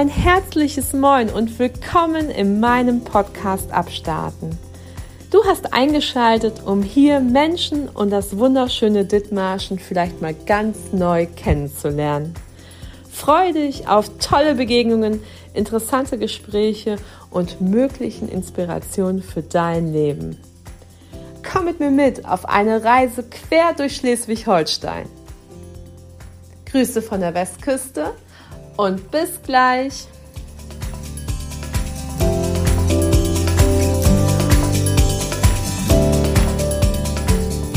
Ein herzliches Moin und willkommen in meinem Podcast Abstarten. Du hast eingeschaltet, um hier Menschen und das wunderschöne Dithmarschen vielleicht mal ganz neu kennenzulernen. Freue dich auf tolle Begegnungen, interessante Gespräche und möglichen Inspirationen für dein Leben. Komm mit mir mit auf eine Reise quer durch Schleswig-Holstein. Grüße von der Westküste und bis gleich.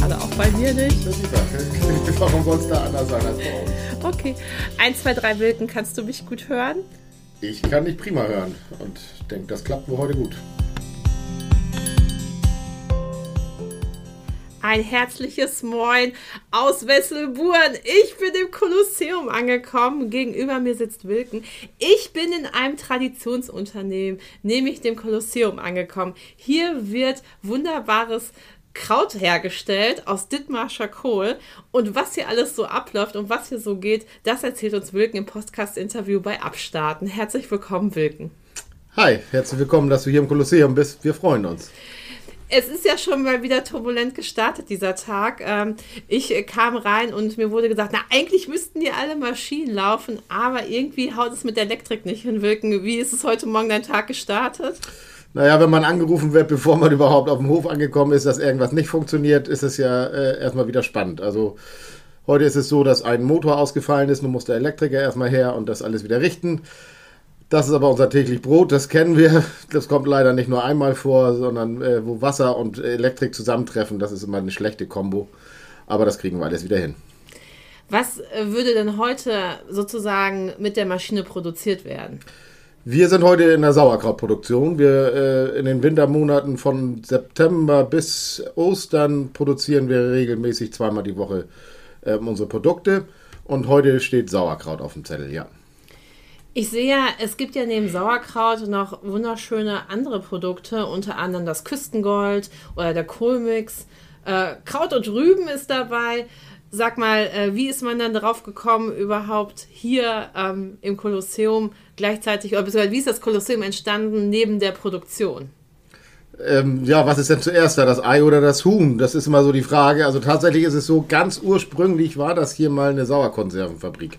Also auch bei mir nicht. Warum soll es da anders sein als bei uns? Okay. 1, 2, 3 Wilken, kannst du mich gut hören? Ich kann dich prima hören und denke, das klappt wohl heute gut. Ein herzliches Moin aus Wesselburen. Ich bin im Kolosseum angekommen. Gegenüber mir sitzt Wilken. Ich bin in einem Traditionsunternehmen, nämlich dem Kolosseum, angekommen. Hier wird wunderbares Kraut hergestellt aus Dithmarscher Kohl. Und was hier alles so abläuft und was hier so geht, das erzählt uns Wilken im Podcast-Interview bei Abstarten. Herzlich willkommen, Wilken. Hi, herzlich willkommen, dass du hier im Kolosseum bist. Wir freuen uns es ist ja schon mal wieder turbulent gestartet, dieser Tag. Ähm, ich äh, kam rein und mir wurde gesagt, na, eigentlich müssten die alle Maschinen laufen, aber irgendwie haut es mit der Elektrik nicht hinwirken. Wie ist es heute Morgen dein Tag gestartet? Naja, wenn man angerufen wird, bevor man überhaupt auf dem Hof angekommen ist, dass irgendwas nicht funktioniert, ist es ja äh, erstmal wieder spannend. Also heute ist es so, dass ein Motor ausgefallen ist, nun muss der Elektriker erstmal her und das alles wieder richten. Das ist aber unser täglich Brot, das kennen wir. Das kommt leider nicht nur einmal vor, sondern äh, wo Wasser und Elektrik zusammentreffen, das ist immer eine schlechte Kombo. Aber das kriegen wir alles wieder hin. Was würde denn heute sozusagen mit der Maschine produziert werden? Wir sind heute in der Sauerkrautproduktion. Wir äh, in den Wintermonaten von September bis Ostern produzieren wir regelmäßig zweimal die Woche äh, unsere Produkte. Und heute steht Sauerkraut auf dem Zettel, ja. Ich sehe ja, es gibt ja neben Sauerkraut noch wunderschöne andere Produkte, unter anderem das Küstengold oder der Kohlmix. Äh, Kraut und Rüben ist dabei. Sag mal, äh, wie ist man dann darauf gekommen, überhaupt hier ähm, im Kolosseum gleichzeitig, oder wie ist das Kolosseum entstanden neben der Produktion? Ähm, ja, was ist denn zuerst da, das Ei oder das Huhn? Das ist immer so die Frage. Also tatsächlich ist es so, ganz ursprünglich war das hier mal eine Sauerkonservenfabrik.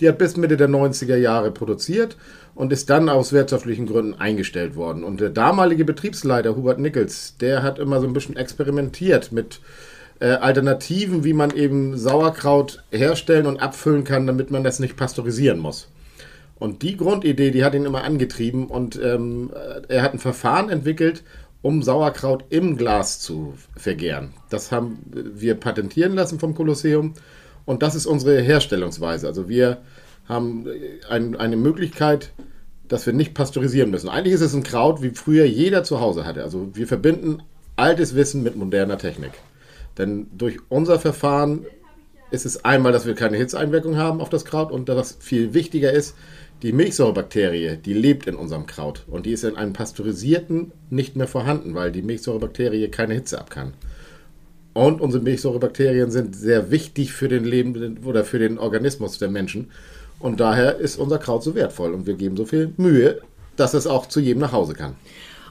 Die hat bis Mitte der 90er Jahre produziert und ist dann aus wirtschaftlichen Gründen eingestellt worden. Und der damalige Betriebsleiter Hubert Nichols, der hat immer so ein bisschen experimentiert mit äh, Alternativen, wie man eben Sauerkraut herstellen und abfüllen kann, damit man das nicht pasteurisieren muss. Und die Grundidee, die hat ihn immer angetrieben und ähm, er hat ein Verfahren entwickelt, um Sauerkraut im Glas zu vergären. Das haben wir patentieren lassen vom Kolosseum und das ist unsere Herstellungsweise. Also wir haben ein, eine Möglichkeit, dass wir nicht pasteurisieren müssen. Eigentlich ist es ein Kraut, wie früher jeder zu Hause hatte. Also wir verbinden altes Wissen mit moderner Technik. Denn durch unser Verfahren ist es einmal, dass wir keine Hitzeeinwirkung haben auf das Kraut und was viel wichtiger ist, die Milchsäurebakterie, die lebt in unserem Kraut und die ist in einem pasteurisierten nicht mehr vorhanden, weil die Milchsäurebakterie keine Hitze ab kann. Und unsere Milchsäurebakterien sind sehr wichtig für den Leben oder für den Organismus der Menschen. Und daher ist unser Kraut so wertvoll und wir geben so viel Mühe, dass es auch zu jedem nach Hause kann.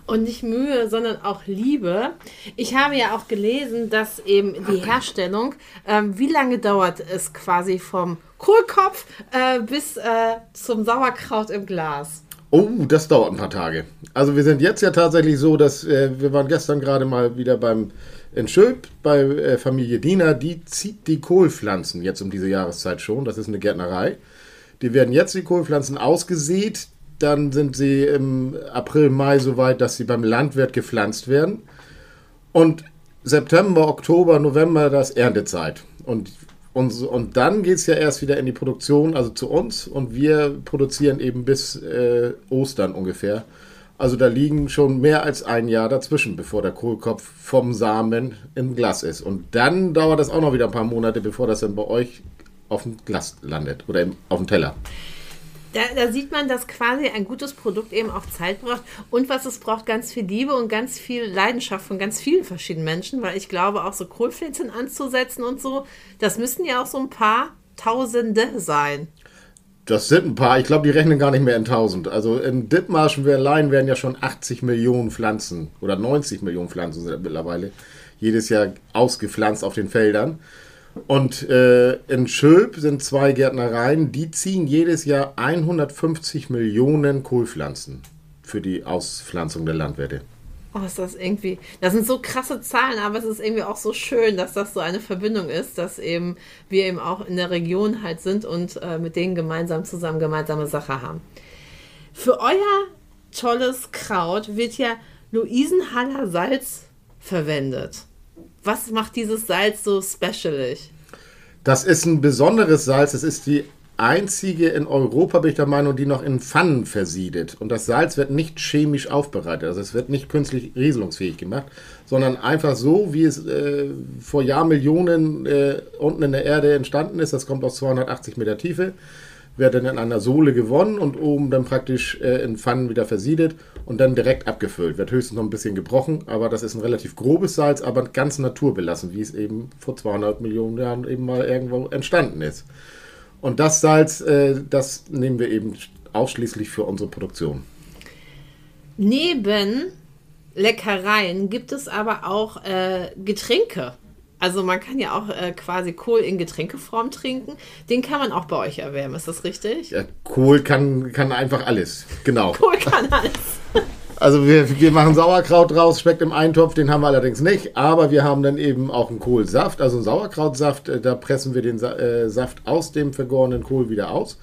Und nicht Mühe, sondern auch Liebe. Ich habe ja auch gelesen, dass eben die Herstellung, ähm, wie lange dauert es quasi vom Kohlkopf äh, bis äh, zum Sauerkraut im Glas? Oh, das dauert ein paar Tage. Also wir sind jetzt ja tatsächlich so, dass äh, wir waren gestern gerade mal wieder beim in Schöp bei äh, Familie Diener, die zieht die Kohlpflanzen jetzt um diese Jahreszeit schon. Das ist eine Gärtnerei. Die werden jetzt die Kohlpflanzen ausgesät. Dann sind sie im April, Mai so weit, dass sie beim Landwirt gepflanzt werden. Und September, Oktober, November, das Erntezeit. Und, und, und dann geht es ja erst wieder in die Produktion, also zu uns. Und wir produzieren eben bis äh, Ostern ungefähr. Also da liegen schon mehr als ein Jahr dazwischen, bevor der Kohlkopf vom Samen im Glas ist. Und dann dauert das auch noch wieder ein paar Monate, bevor das dann bei euch auf dem Glas landet oder im, auf dem Teller. Da, da, sieht man, dass quasi ein gutes Produkt eben auch Zeit braucht und was es braucht, ganz viel Liebe und ganz viel Leidenschaft von ganz vielen verschiedenen Menschen, weil ich glaube, auch so Kohlpflänzchen anzusetzen und so, das müssten ja auch so ein paar Tausende sein. Das sind ein paar. Ich glaube, die rechnen gar nicht mehr in 1000. Also in Dithmarschen allein werden ja schon 80 Millionen Pflanzen oder 90 Millionen Pflanzen sind mittlerweile jedes Jahr ausgepflanzt auf den Feldern. Und äh, in Schölp sind zwei Gärtnereien, die ziehen jedes Jahr 150 Millionen Kohlpflanzen für die Auspflanzung der Landwirte. Oh, ist das irgendwie. Das sind so krasse Zahlen, aber es ist irgendwie auch so schön, dass das so eine Verbindung ist, dass eben wir eben auch in der Region halt sind und äh, mit denen gemeinsam zusammen gemeinsame Sache haben. Für euer tolles Kraut wird ja Luisenhaller Salz verwendet. Was macht dieses Salz so specialig? Das ist ein besonderes Salz. Es ist die einzige in Europa, bin ich der Meinung, die noch in Pfannen versiedet. Und das Salz wird nicht chemisch aufbereitet. Also es wird nicht künstlich rieselungsfähig gemacht, sondern einfach so, wie es äh, vor Jahrmillionen äh, unten in der Erde entstanden ist. Das kommt aus 280 Meter Tiefe wird dann in einer Sohle gewonnen und oben dann praktisch äh, in Pfannen wieder versiedet und dann direkt abgefüllt. Wird höchstens noch ein bisschen gebrochen, aber das ist ein relativ grobes Salz, aber ganz naturbelassen, wie es eben vor 200 Millionen Jahren eben mal irgendwo entstanden ist. Und das Salz, äh, das nehmen wir eben ausschließlich für unsere Produktion. Neben Leckereien gibt es aber auch äh, Getränke. Also man kann ja auch äh, quasi Kohl in Getränkeform trinken. Den kann man auch bei euch erwärmen, ist das richtig? Ja, Kohl kann, kann einfach alles, genau. Kohl kann alles. Also wir, wir machen Sauerkraut draus, schmeckt im Eintopf, den haben wir allerdings nicht, aber wir haben dann eben auch einen Kohlsaft, also einen Sauerkrautsaft, äh, da pressen wir den äh, Saft aus dem vergorenen Kohl wieder aus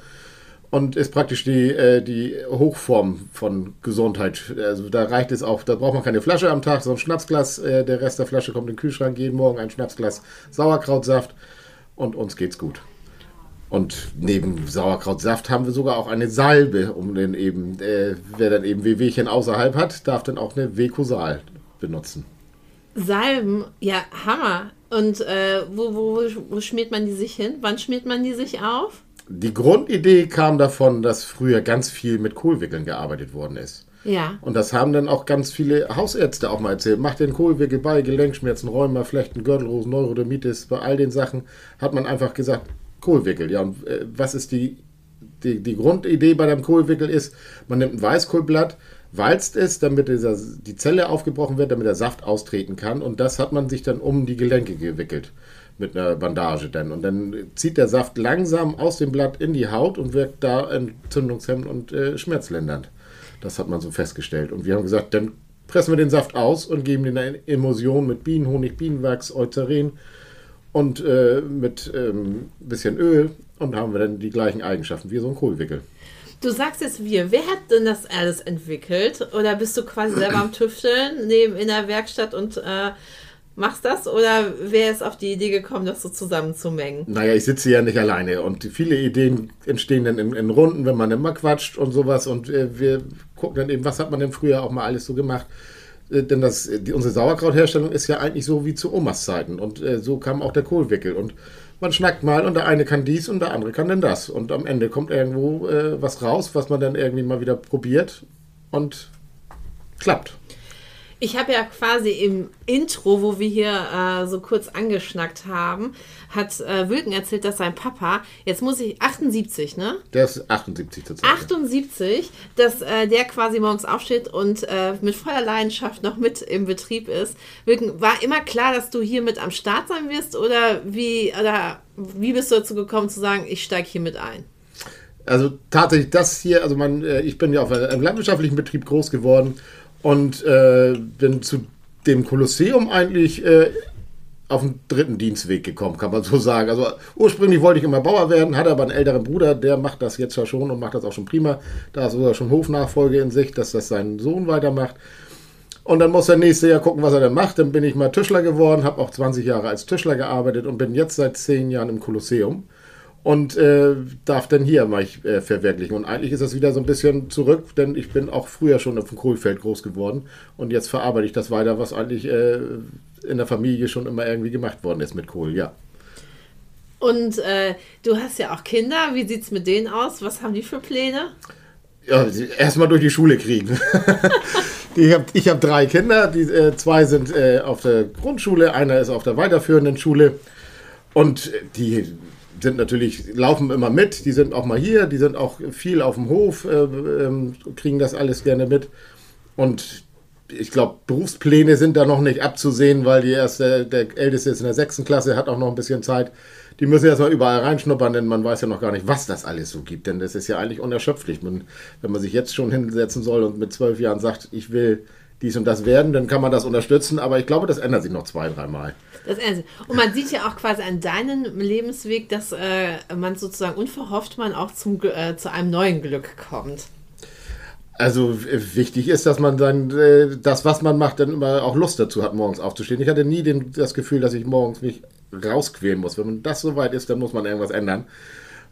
und ist praktisch die, äh, die Hochform von Gesundheit. Also da reicht es auch, da braucht man keine Flasche am Tag, sondern ein Schnapsglas. Äh, der Rest der Flasche kommt in den Kühlschrank, jeden Morgen ein Schnapsglas Sauerkrautsaft und uns geht's gut. Und neben Sauerkrautsaft haben wir sogar auch eine Salbe, um den eben, äh, wer dann eben Wehwehchen außerhalb hat, darf dann auch eine Wekosal benutzen. Salben, ja, Hammer. Und äh, wo, wo, wo schmiert man die sich hin? Wann schmiert man die sich auf? die Grundidee kam davon, dass früher ganz viel mit Kohlwickeln gearbeitet worden ist. Ja. Und das haben dann auch ganz viele Hausärzte auch mal erzählt. Macht den Kohlwickel bei Gelenkschmerzen, Rheuma, Flechten, Gürtelrosen, Neurodermitis, bei all den Sachen hat man einfach gesagt, Kohlwickel. Ja, und äh, was ist die, die, die Grundidee bei dem Kohlwickel ist, man nimmt ein Weißkohlblatt, walzt es, damit dieser, die Zelle aufgebrochen wird, damit der Saft austreten kann. Und das hat man sich dann um die Gelenke gewickelt mit einer Bandage dann. Und dann zieht der Saft langsam aus dem Blatt in die Haut und wirkt da entzündungshemmend und äh, schmerzlindernd. Das hat man so festgestellt. Und wir haben gesagt, dann pressen wir den Saft aus und geben den eine Emulsion mit Bienenhonig, Bienenwachs, Eucerin und äh, mit ähm, bisschen Öl und haben wir dann die gleichen Eigenschaften wie so ein Kohlwickel. Du sagst jetzt wir. Wer hat denn das alles entwickelt? Oder bist du quasi selber am Tüfteln neben in der Werkstatt und äh, machst das oder wer ist auf die Idee gekommen, das so zusammenzumengen? Naja, ich sitze ja nicht alleine und viele Ideen entstehen dann in, in Runden, wenn man immer quatscht und sowas und äh, wir gucken dann eben, was hat man denn früher auch mal alles so gemacht. Äh, denn das, die, unsere Sauerkrautherstellung ist ja eigentlich so wie zu Omas Zeiten. Und äh, so kam auch der Kohlwickel. Und man schnackt mal und der eine kann dies und der andere kann dann das. Und am Ende kommt irgendwo äh, was raus, was man dann irgendwie mal wieder probiert und klappt. Ich habe ja quasi im Intro, wo wir hier äh, so kurz angeschnackt haben, hat äh, Wilken erzählt, dass sein Papa, jetzt muss ich, 78, ne? Der ist 78 zurzeit. 78, dass äh, der quasi morgens aufsteht und äh, mit voller Leidenschaft noch mit im Betrieb ist. Wilken, war immer klar, dass du hier mit am Start sein wirst oder wie, oder wie bist du dazu gekommen zu sagen, ich steige hier mit ein? Also tatsächlich das hier, also man, äh, ich bin ja auf einem landwirtschaftlichen Betrieb groß geworden und äh, bin zu dem Kolosseum eigentlich äh, auf den dritten Dienstweg gekommen, kann man so sagen. Also ursprünglich wollte ich immer Bauer werden, hatte aber einen älteren Bruder, der macht das jetzt ja schon und macht das auch schon prima. Da ist sogar schon Hofnachfolge in sich, dass das sein Sohn weitermacht. Und dann muss der nächste Jahr gucken, was er denn macht. Dann bin ich mal Tischler geworden, habe auch 20 Jahre als Tischler gearbeitet und bin jetzt seit 10 Jahren im Kolosseum und äh, darf dann hier mal äh, verwirklichen. Und eigentlich ist das wieder so ein bisschen zurück, denn ich bin auch früher schon auf dem Kohlfeld groß geworden und jetzt verarbeite ich das weiter, was eigentlich äh, in der Familie schon immer irgendwie gemacht worden ist mit Kohl, ja. Und äh, du hast ja auch Kinder, wie sieht es mit denen aus? Was haben die für Pläne? Ja, erstmal durch die Schule kriegen. ich habe ich hab drei Kinder, die, äh, zwei sind äh, auf der Grundschule, einer ist auf der weiterführenden Schule. Und die sind natürlich, laufen immer mit, die sind auch mal hier, die sind auch viel auf dem Hof, äh, äh, kriegen das alles gerne mit. Und ich glaube, Berufspläne sind da noch nicht abzusehen, weil die erste, der Älteste ist in der sechsten Klasse, hat auch noch ein bisschen Zeit. Die müssen erstmal überall reinschnuppern, denn man weiß ja noch gar nicht, was das alles so gibt. Denn das ist ja eigentlich unerschöpflich. Man, wenn man sich jetzt schon hinsetzen soll und mit zwölf Jahren sagt, ich will dies und das werden, dann kann man das unterstützen. Aber ich glaube, das ändert sich noch zwei, dreimal. Das sich. Und man sieht ja auch quasi an deinem Lebensweg, dass äh, man sozusagen unverhofft man auch zum, äh, zu einem neuen Glück kommt. Also wichtig ist, dass man dann äh, das, was man macht, dann immer auch Lust dazu hat, morgens aufzustehen. Ich hatte nie den, das Gefühl, dass ich morgens mich rausquälen muss. Wenn man das so weit ist, dann muss man irgendwas ändern.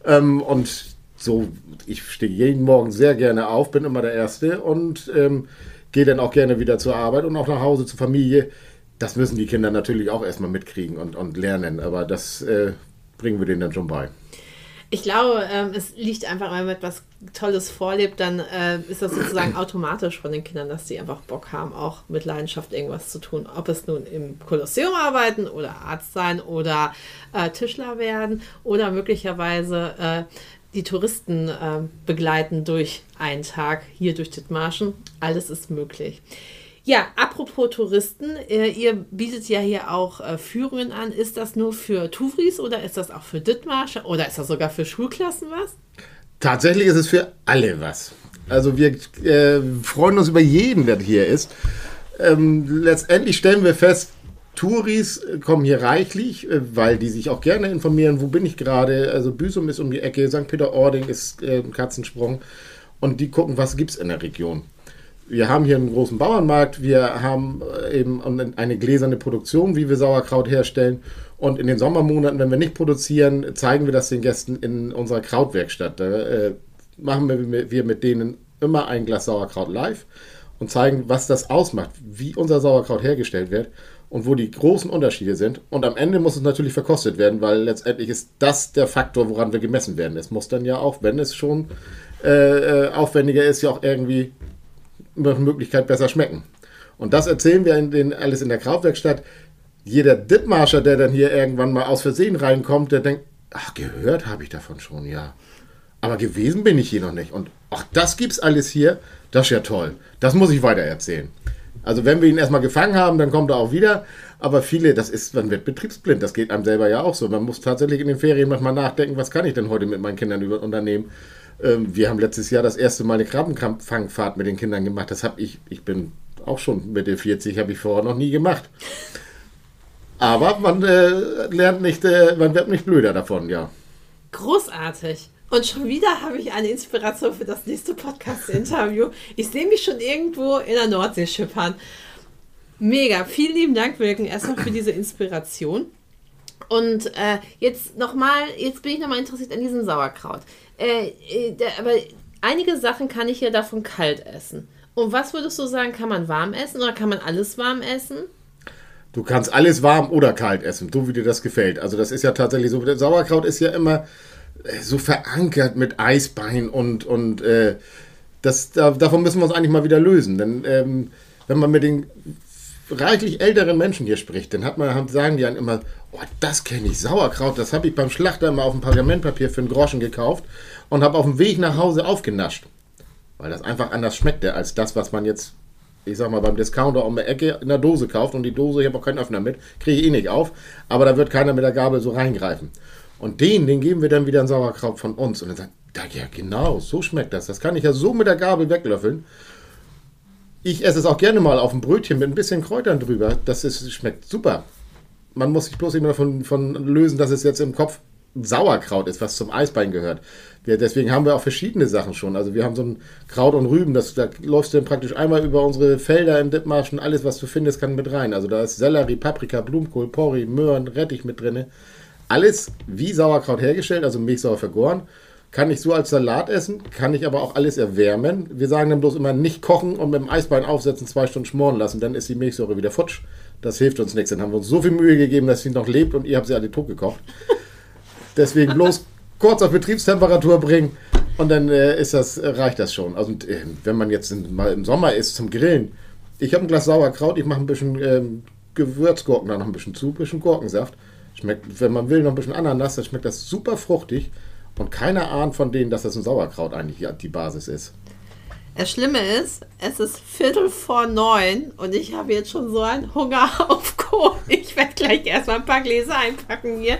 Ähm, und so, ich stehe jeden Morgen sehr gerne auf, bin immer der Erste und ähm, gehe dann auch gerne wieder zur Arbeit und auch nach Hause zur Familie. Das müssen die Kinder natürlich auch erstmal mitkriegen und, und lernen, aber das äh, bringen wir denen dann schon bei. Ich glaube, ähm, es liegt einfach, wenn man etwas Tolles vorlebt, dann äh, ist das sozusagen automatisch von den Kindern, dass sie einfach Bock haben, auch mit Leidenschaft irgendwas zu tun. Ob es nun im Kolosseum arbeiten oder Arzt sein oder äh, Tischler werden oder möglicherweise äh, die Touristen äh, begleiten durch einen Tag hier durch Dithmarschen. Alles ist möglich. Ja, apropos Touristen, äh, ihr bietet ja hier auch äh, Führungen an. Ist das nur für Touris oder ist das auch für Dithmarsche oder ist das sogar für Schulklassen was? Tatsächlich ist es für alle was. Also wir äh, freuen uns über jeden, der hier ist. Ähm, letztendlich stellen wir fest, Touris kommen hier reichlich, äh, weil die sich auch gerne informieren, wo bin ich gerade. Also Büsum ist um die Ecke, St. Peter-Ording ist äh, ein Katzensprung. Und die gucken, was gibt es in der Region wir haben hier einen großen Bauernmarkt, wir haben äh, eben eine gläserne Produktion, wie wir Sauerkraut herstellen. Und in den Sommermonaten, wenn wir nicht produzieren, zeigen wir das den Gästen in unserer Krautwerkstatt. Da äh, machen wir mit denen immer ein Glas Sauerkraut live und zeigen, was das ausmacht, wie unser Sauerkraut hergestellt wird und wo die großen Unterschiede sind. Und am Ende muss es natürlich verkostet werden, weil letztendlich ist das der Faktor, woran wir gemessen werden. Es muss dann ja auch, wenn es schon äh, äh aufwendiger ist, ja auch irgendwie Möglichkeit besser schmecken. Und das erzählen wir in den, alles in der Krautwerkstatt. Jeder Dithmarscher, der dann hier irgendwann mal aus Versehen reinkommt, der denkt, ach, gehört habe ich davon schon, ja. Aber gewesen bin ich hier noch nicht. Und ach, das gibt's alles hier, das ist ja toll. Das muss ich weiter erzählen. Also wenn wir ihn erstmal gefangen haben, dann kommt er auch wieder. Aber viele, das ist, man wird betriebsblind. Das geht einem selber ja auch so. Man muss tatsächlich in den Ferien manchmal nachdenken, was kann ich denn heute mit meinen Kindern unternehmen. Ähm, wir haben letztes Jahr das erste Mal eine Krabbenfangfahrt mit den Kindern gemacht. Das habe ich, ich bin auch schon Mitte 40, habe ich vorher noch nie gemacht. Aber man äh, lernt nicht, äh, man wird nicht blöder davon, ja. Großartig. Und schon wieder habe ich eine Inspiration für das nächste Podcast-Interview. Ich sehe mich schon irgendwo in der Nordsee schippern. Mega. Vielen lieben Dank, Wilken, erstmal für diese Inspiration. Und äh, jetzt nochmal, jetzt bin ich nochmal interessiert an diesem Sauerkraut. Äh, äh, aber einige Sachen kann ich ja davon kalt essen. Und was würdest du sagen, kann man warm essen oder kann man alles warm essen? Du kannst alles warm oder kalt essen, so wie dir das gefällt. Also das ist ja tatsächlich so. Der Sauerkraut ist ja immer äh, so verankert mit Eisbein und, und äh, das, da, davon müssen wir uns eigentlich mal wieder lösen. Denn ähm, wenn man mit den reichlich älteren Menschen hier spricht, dann hat man, sagen die dann immer, oh, das kenne ich, Sauerkraut, das habe ich beim Schlachter immer auf dem Pergamentpapier für einen Groschen gekauft und habe auf dem Weg nach Hause aufgenascht. Weil das einfach anders schmeckte als das, was man jetzt, ich sag mal, beim Discounter um die Ecke in der Dose kauft und die Dose, ich habe auch keinen Öffner mit, kriege ich eh nicht auf, aber da wird keiner mit der Gabel so reingreifen. Und den, den geben wir dann wieder ein Sauerkraut von uns und dann sagen, ja genau, so schmeckt das. Das kann ich ja so mit der Gabel weglöffeln. Ich esse es auch gerne mal auf dem Brötchen mit ein bisschen Kräutern drüber. Das ist, schmeckt super. Man muss sich bloß immer davon von lösen, dass es jetzt im Kopf Sauerkraut ist, was zum Eisbein gehört. Wir, deswegen haben wir auch verschiedene Sachen schon. Also wir haben so ein Kraut und Rüben, das, da läufst du dann praktisch einmal über unsere Felder in Dithmarschen, alles was du findest, kann mit rein. Also da ist Sellerie, Paprika, Blumenkohl, Porree, Möhren, Rettich mit drin. Alles wie Sauerkraut hergestellt, also milchsauer vergoren. Kann ich so als Salat essen, kann ich aber auch alles erwärmen. Wir sagen dann bloß immer nicht kochen und mit dem Eisbein aufsetzen, zwei Stunden schmoren lassen, dann ist die Milchsäure wieder futsch. Das hilft uns nichts. Dann haben wir uns so viel Mühe gegeben, dass sie noch lebt und ihr habt sie alle tot gekocht. Deswegen bloß kurz auf Betriebstemperatur bringen und dann äh, ist das, äh, reicht das schon. Also äh, wenn man jetzt in, mal im Sommer ist zum Grillen, ich habe ein Glas Sauerkraut, ich mache ein bisschen ähm, Gewürzgurken da noch ein bisschen zu, ein bisschen Gurkensaft. Schmeckt, wenn man will, noch ein bisschen Ananas, dann schmeckt das super fruchtig. Und keiner ahnt von denen, dass das ein Sauerkraut eigentlich die Basis ist. Das Schlimme ist, es ist Viertel vor neun und ich habe jetzt schon so einen Hunger auf Kohl. Ich werde gleich erstmal ein paar Gläser einpacken hier.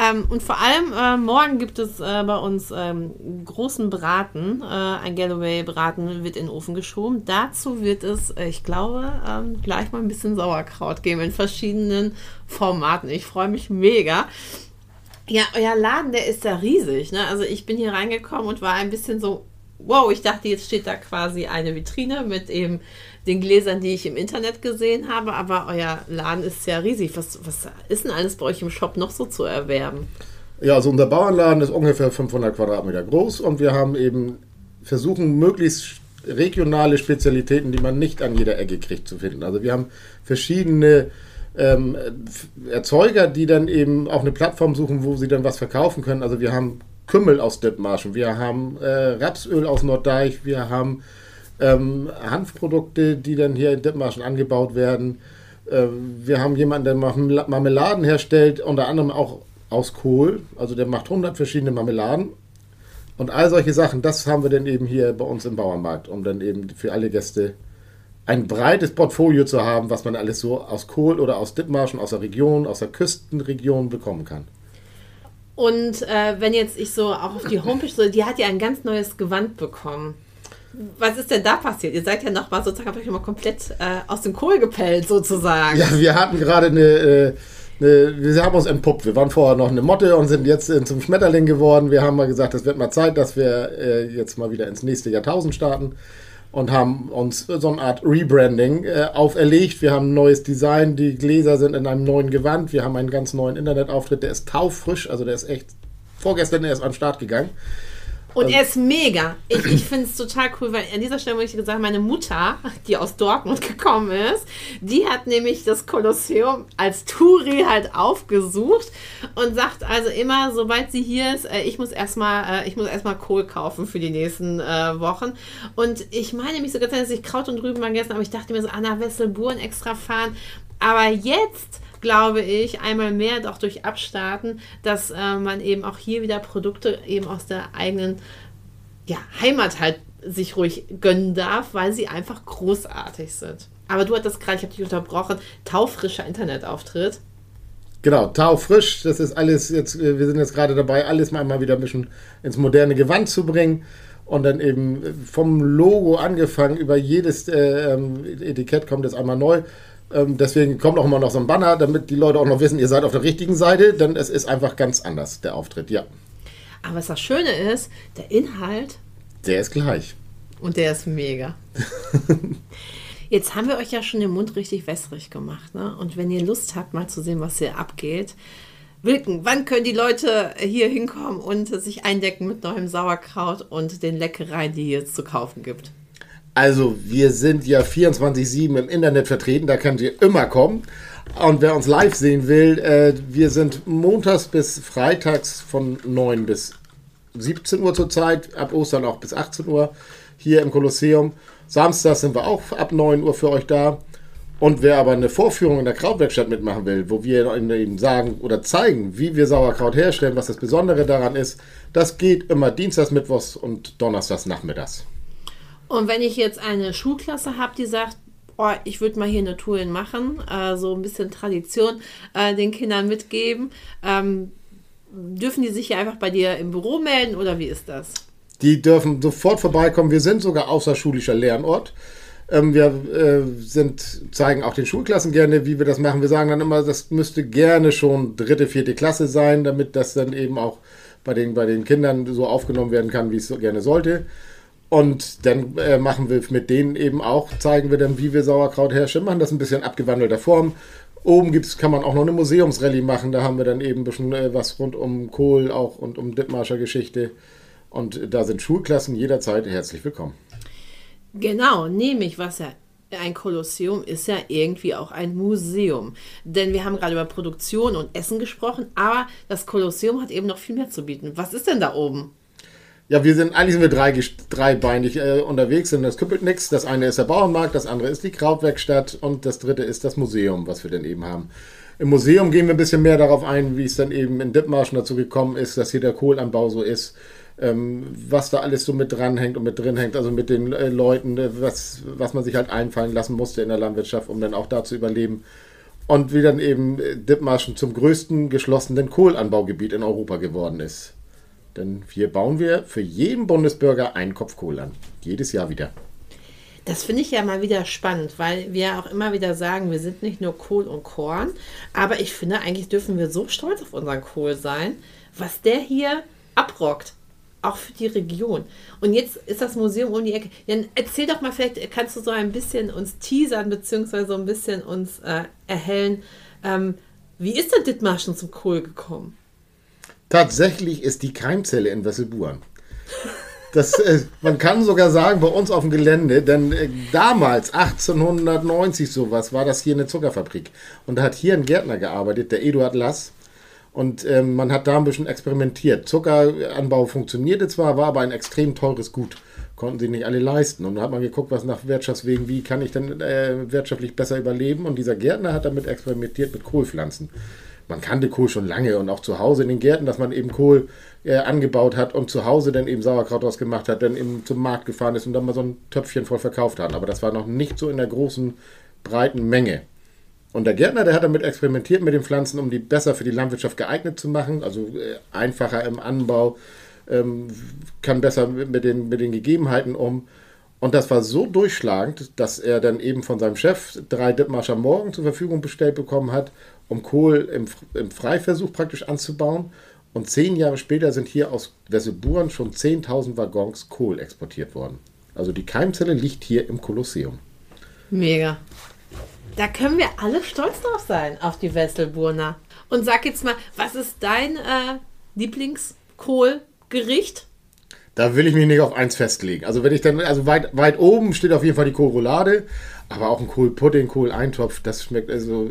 Ähm, und vor allem äh, morgen gibt es äh, bei uns ähm, großen Braten. Äh, ein Galloway-Braten wird in den Ofen geschoben. Dazu wird es, äh, ich glaube, ähm, gleich mal ein bisschen Sauerkraut geben in verschiedenen Formaten. Ich freue mich mega. Ja, euer Laden, der ist ja riesig. Ne? Also ich bin hier reingekommen und war ein bisschen so wow, ich dachte, jetzt steht da quasi eine Vitrine mit eben den Gläsern, die ich im Internet gesehen habe, aber euer Laden ist ja riesig. Was, was ist denn alles bei euch im Shop noch so zu erwerben? Ja, also unser Bauernladen ist ungefähr 500 Quadratmeter groß und wir haben eben versuchen, möglichst regionale Spezialitäten, die man nicht an jeder Ecke kriegt, zu finden. Also wir haben verschiedene ähm, Erzeuger, die dann eben auch eine Plattform suchen, wo sie dann was verkaufen können. Also wir haben Kümmel aus Dithmarschen, wir haben äh, Rapsöl aus Norddeich, wir haben ähm, Hanfprodukte, die dann hier in Dithmarschen angebaut werden. Äh, wir haben jemanden, der Marmeladen herstellt, unter anderem auch aus Kohl. Also der macht 100 verschiedene Marmeladen. Und all solche Sachen, das haben wir dann eben hier bei uns im Bauernmarkt, um dann eben für alle Gäste ein breites Portfolio zu haben, was man alles so aus Kohl oder aus Dithmarschen, aus der Region, aus der Küstenregion bekommen kann. Und äh, wenn jetzt ich so auch auf die Homepage so, die hat ja ein ganz neues Gewand bekommen. Was ist denn da passiert? Ihr seid ja noch mal sozusagen, euch mal komplett äh, aus dem Kohl gepellt sozusagen. Ja, wir hatten gerade eine, äh, eine, wir haben uns entpuppt. Wir waren vorher noch eine Motte und sind jetzt äh, zum Schmetterling geworden. Wir haben mal gesagt, es wird mal Zeit, dass wir äh, jetzt mal wieder ins nächste Jahrtausend starten und haben uns so eine Art Rebranding äh, auferlegt. Wir haben ein neues Design, die Gläser sind in einem neuen Gewand, wir haben einen ganz neuen Internetauftritt, der ist taufrisch, also der ist echt vorgestern erst den Start gegangen. Und ähm. er ist mega. Ich, ich finde es total cool, weil an dieser Stelle muss ich sagen, meine Mutter, die aus Dortmund gekommen ist, die hat nämlich das Kolosseum als Touri halt aufgesucht und sagt also immer, sobald sie hier ist, äh, ich muss erstmal, äh, ich muss erstmal Kohl kaufen für die nächsten äh, Wochen. Und ich meine mich sogar, dass ich Kraut und Rüben mal gegessen habe, aber ich dachte mir so, Anna Wesselburen extra fahren. Aber jetzt glaube ich, einmal mehr doch durch Abstarten, dass äh, man eben auch hier wieder Produkte eben aus der eigenen ja, Heimat halt sich ruhig gönnen darf, weil sie einfach großartig sind. Aber du hattest gerade, ich habe dich unterbrochen, taufrischer Internetauftritt. Genau, taufrisch, das ist alles jetzt, äh, wir sind jetzt gerade dabei, alles mal, mal wieder ein bisschen ins moderne Gewand zu bringen und dann eben vom Logo angefangen über jedes äh, ähm, Etikett kommt jetzt einmal neu ähm, deswegen kommt auch immer noch so ein Banner, damit die Leute auch noch wissen, ihr seid auf der richtigen Seite, denn es ist einfach ganz anders, der Auftritt, ja. Aber was das Schöne ist, der Inhalt. Der ist gleich. Und der ist mega. Jetzt haben wir euch ja schon den Mund richtig wässrig gemacht. Ne? Und wenn ihr Lust habt, mal zu sehen, was hier abgeht, Wilken, wann können die Leute hier hinkommen und sich eindecken mit neuem Sauerkraut und den Leckereien, die es zu kaufen gibt? Also, wir sind ja 24-7 im Internet vertreten, da könnt ihr immer kommen. Und wer uns live sehen will, äh, wir sind montags bis freitags von 9 bis 17 Uhr zurzeit, ab Ostern auch bis 18 Uhr hier im Kolosseum. Samstags sind wir auch ab 9 Uhr für euch da. Und wer aber eine Vorführung in der Krautwerkstatt mitmachen will, wo wir ihnen sagen oder zeigen, wie wir Sauerkraut herstellen, was das Besondere daran ist, das geht immer Dienstags, Mittwochs und Donnerstags nachmittags. Und wenn ich jetzt eine Schulklasse habe, die sagt, oh, ich würde mal hier eine Tour machen, äh, so ein bisschen Tradition äh, den Kindern mitgeben, ähm, dürfen die sich hier einfach bei dir im Büro melden oder wie ist das? Die dürfen sofort vorbeikommen. Wir sind sogar außerschulischer Lernort. Ähm, wir äh, sind, zeigen auch den Schulklassen gerne, wie wir das machen. Wir sagen dann immer, das müsste gerne schon dritte, vierte Klasse sein, damit das dann eben auch bei den, bei den Kindern so aufgenommen werden kann, wie es so gerne sollte. Und dann äh, machen wir mit denen eben auch, zeigen wir dann, wie wir Sauerkraut herstellen, machen das ein bisschen abgewandelter Form. Oben gibt's, kann man auch noch eine Museumsrallye machen, da haben wir dann eben ein bisschen äh, was rund um Kohl auch und um Dithmarscher Geschichte. Und da sind Schulklassen jederzeit herzlich willkommen. Genau, nämlich was ja ein Kolosseum ist ja irgendwie auch ein Museum. Denn wir haben gerade über Produktion und Essen gesprochen, aber das Kolosseum hat eben noch viel mehr zu bieten. Was ist denn da oben? Ja, wir sind, eigentlich sind wir drei, dreibeinig äh, unterwegs und das küppelt nichts. Das eine ist der Bauernmarkt, das andere ist die Krautwerkstatt und das dritte ist das Museum, was wir dann eben haben. Im Museum gehen wir ein bisschen mehr darauf ein, wie es dann eben in Dithmarschen dazu gekommen ist, dass hier der Kohlanbau so ist. Ähm, was da alles so mit dranhängt und mit drin hängt, also mit den äh, Leuten, äh, was, was man sich halt einfallen lassen musste in der Landwirtschaft, um dann auch da zu überleben. Und wie dann eben äh, Dithmarschen zum größten geschlossenen Kohlanbaugebiet in Europa geworden ist. Denn hier bauen wir für jeden Bundesbürger einen Kopf Kohl an. Jedes Jahr wieder. Das finde ich ja mal wieder spannend, weil wir auch immer wieder sagen, wir sind nicht nur Kohl und Korn, aber ich finde, eigentlich dürfen wir so stolz auf unseren Kohl sein, was der hier abrockt. Auch für die Region. Und jetzt ist das Museum um die Ecke. Dann erzähl doch mal, vielleicht kannst du so ein bisschen uns teasern, beziehungsweise so ein bisschen uns äh, erhellen. Ähm, wie ist denn Dithmarschen zum Kohl gekommen? Tatsächlich ist die Keimzelle in Wesselburen. Das, äh, man kann sogar sagen, bei uns auf dem Gelände, denn äh, damals, 1890 sowas, war das hier eine Zuckerfabrik. Und da hat hier ein Gärtner gearbeitet, der Eduard Lass. Und ähm, man hat da ein bisschen experimentiert. Zuckeranbau funktionierte zwar, war aber ein extrem teures Gut. Konnten sich nicht alle leisten. Und da hat man geguckt, was nach Wirtschaftswegen, wie kann ich denn äh, wirtschaftlich besser überleben. Und dieser Gärtner hat damit experimentiert mit Kohlpflanzen man kannte Kohl schon lange und auch zu Hause in den Gärten, dass man eben Kohl äh, angebaut hat und zu Hause dann eben Sauerkraut draus gemacht hat, dann eben zum Markt gefahren ist und dann mal so ein Töpfchen voll verkauft hat. Aber das war noch nicht so in der großen, breiten Menge. Und der Gärtner, der hat damit experimentiert mit den Pflanzen, um die besser für die Landwirtschaft geeignet zu machen, also äh, einfacher im Anbau, ähm, kann besser mit den, mit den Gegebenheiten um. Und das war so durchschlagend, dass er dann eben von seinem Chef drei Dithmarscher Morgen zur Verfügung bestellt bekommen hat um Kohl im, im Freiversuch praktisch anzubauen. Und zehn Jahre später sind hier aus Wesselburen schon 10.000 Waggons Kohl exportiert worden. Also die Keimzelle liegt hier im Kolosseum. Mega. Da können wir alle stolz drauf sein, auf die Wesselburner. Und sag jetzt mal, was ist dein äh, Lieblingskohlgericht? Da will ich mich nicht auf eins festlegen. Also wenn ich dann, also weit, weit oben steht auf jeden Fall die Kohlroulade, aber auch ein Kohlpudding, Kohleintopf, das schmeckt also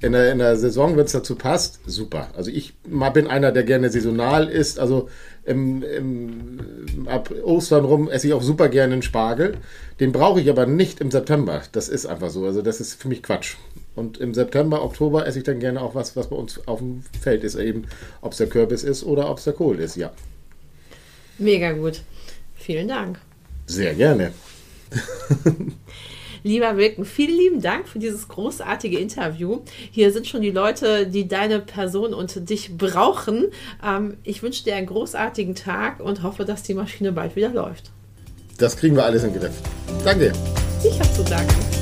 in der, in der Saison, wenn es dazu passt, super. Also ich bin einer, der gerne saisonal isst. Also im, im, ab Ostern rum esse ich auch super gerne einen Spargel. Den brauche ich aber nicht im September. Das ist einfach so. Also das ist für mich Quatsch. Und im September, Oktober esse ich dann gerne auch was, was bei uns auf dem Feld ist. Eben, ob es der Kürbis ist oder ob es der Kohl ist, ja. Mega gut. Vielen Dank. Sehr gerne. Lieber Wilken, vielen lieben Dank für dieses großartige Interview. Hier sind schon die Leute, die deine Person und dich brauchen. Ähm, ich wünsche dir einen großartigen Tag und hoffe, dass die Maschine bald wieder läuft. Das kriegen wir alles in den Griff. Danke. Ich habe zu danken.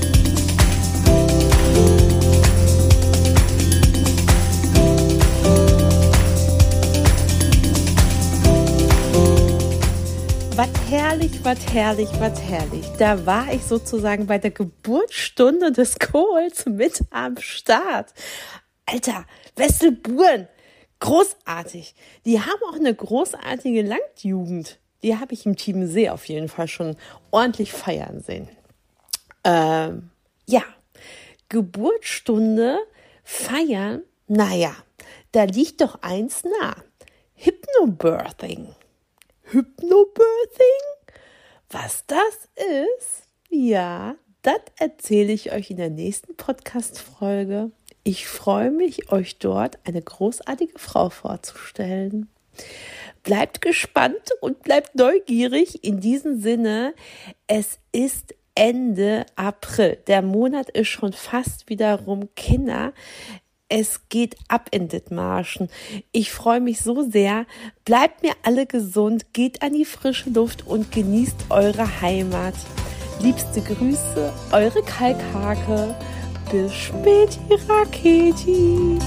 Was herrlich, was herrlich, was herrlich. Da war ich sozusagen bei der Geburtsstunde des Kohls mit am Start. Alter, Wesselburen, großartig. Die haben auch eine großartige Landjugend. Die habe ich im Team See auf jeden Fall schon ordentlich feiern sehen. Ähm, ja, Geburtsstunde feiern, naja, da liegt doch eins nah. Hypnobirthing. Hypnobirthing? Was das ist? Ja, das erzähle ich euch in der nächsten Podcast-Folge. Ich freue mich, euch dort eine großartige Frau vorzustellen. Bleibt gespannt und bleibt neugierig. In diesem Sinne, es ist Ende April. Der Monat ist schon fast wieder rum. Kinder, es geht ab in Dithmarschen. Ich freue mich so sehr. Bleibt mir alle gesund, geht an die frische Luft und genießt eure Heimat. Liebste Grüße, eure Kalkhake. Bis später, Raketi.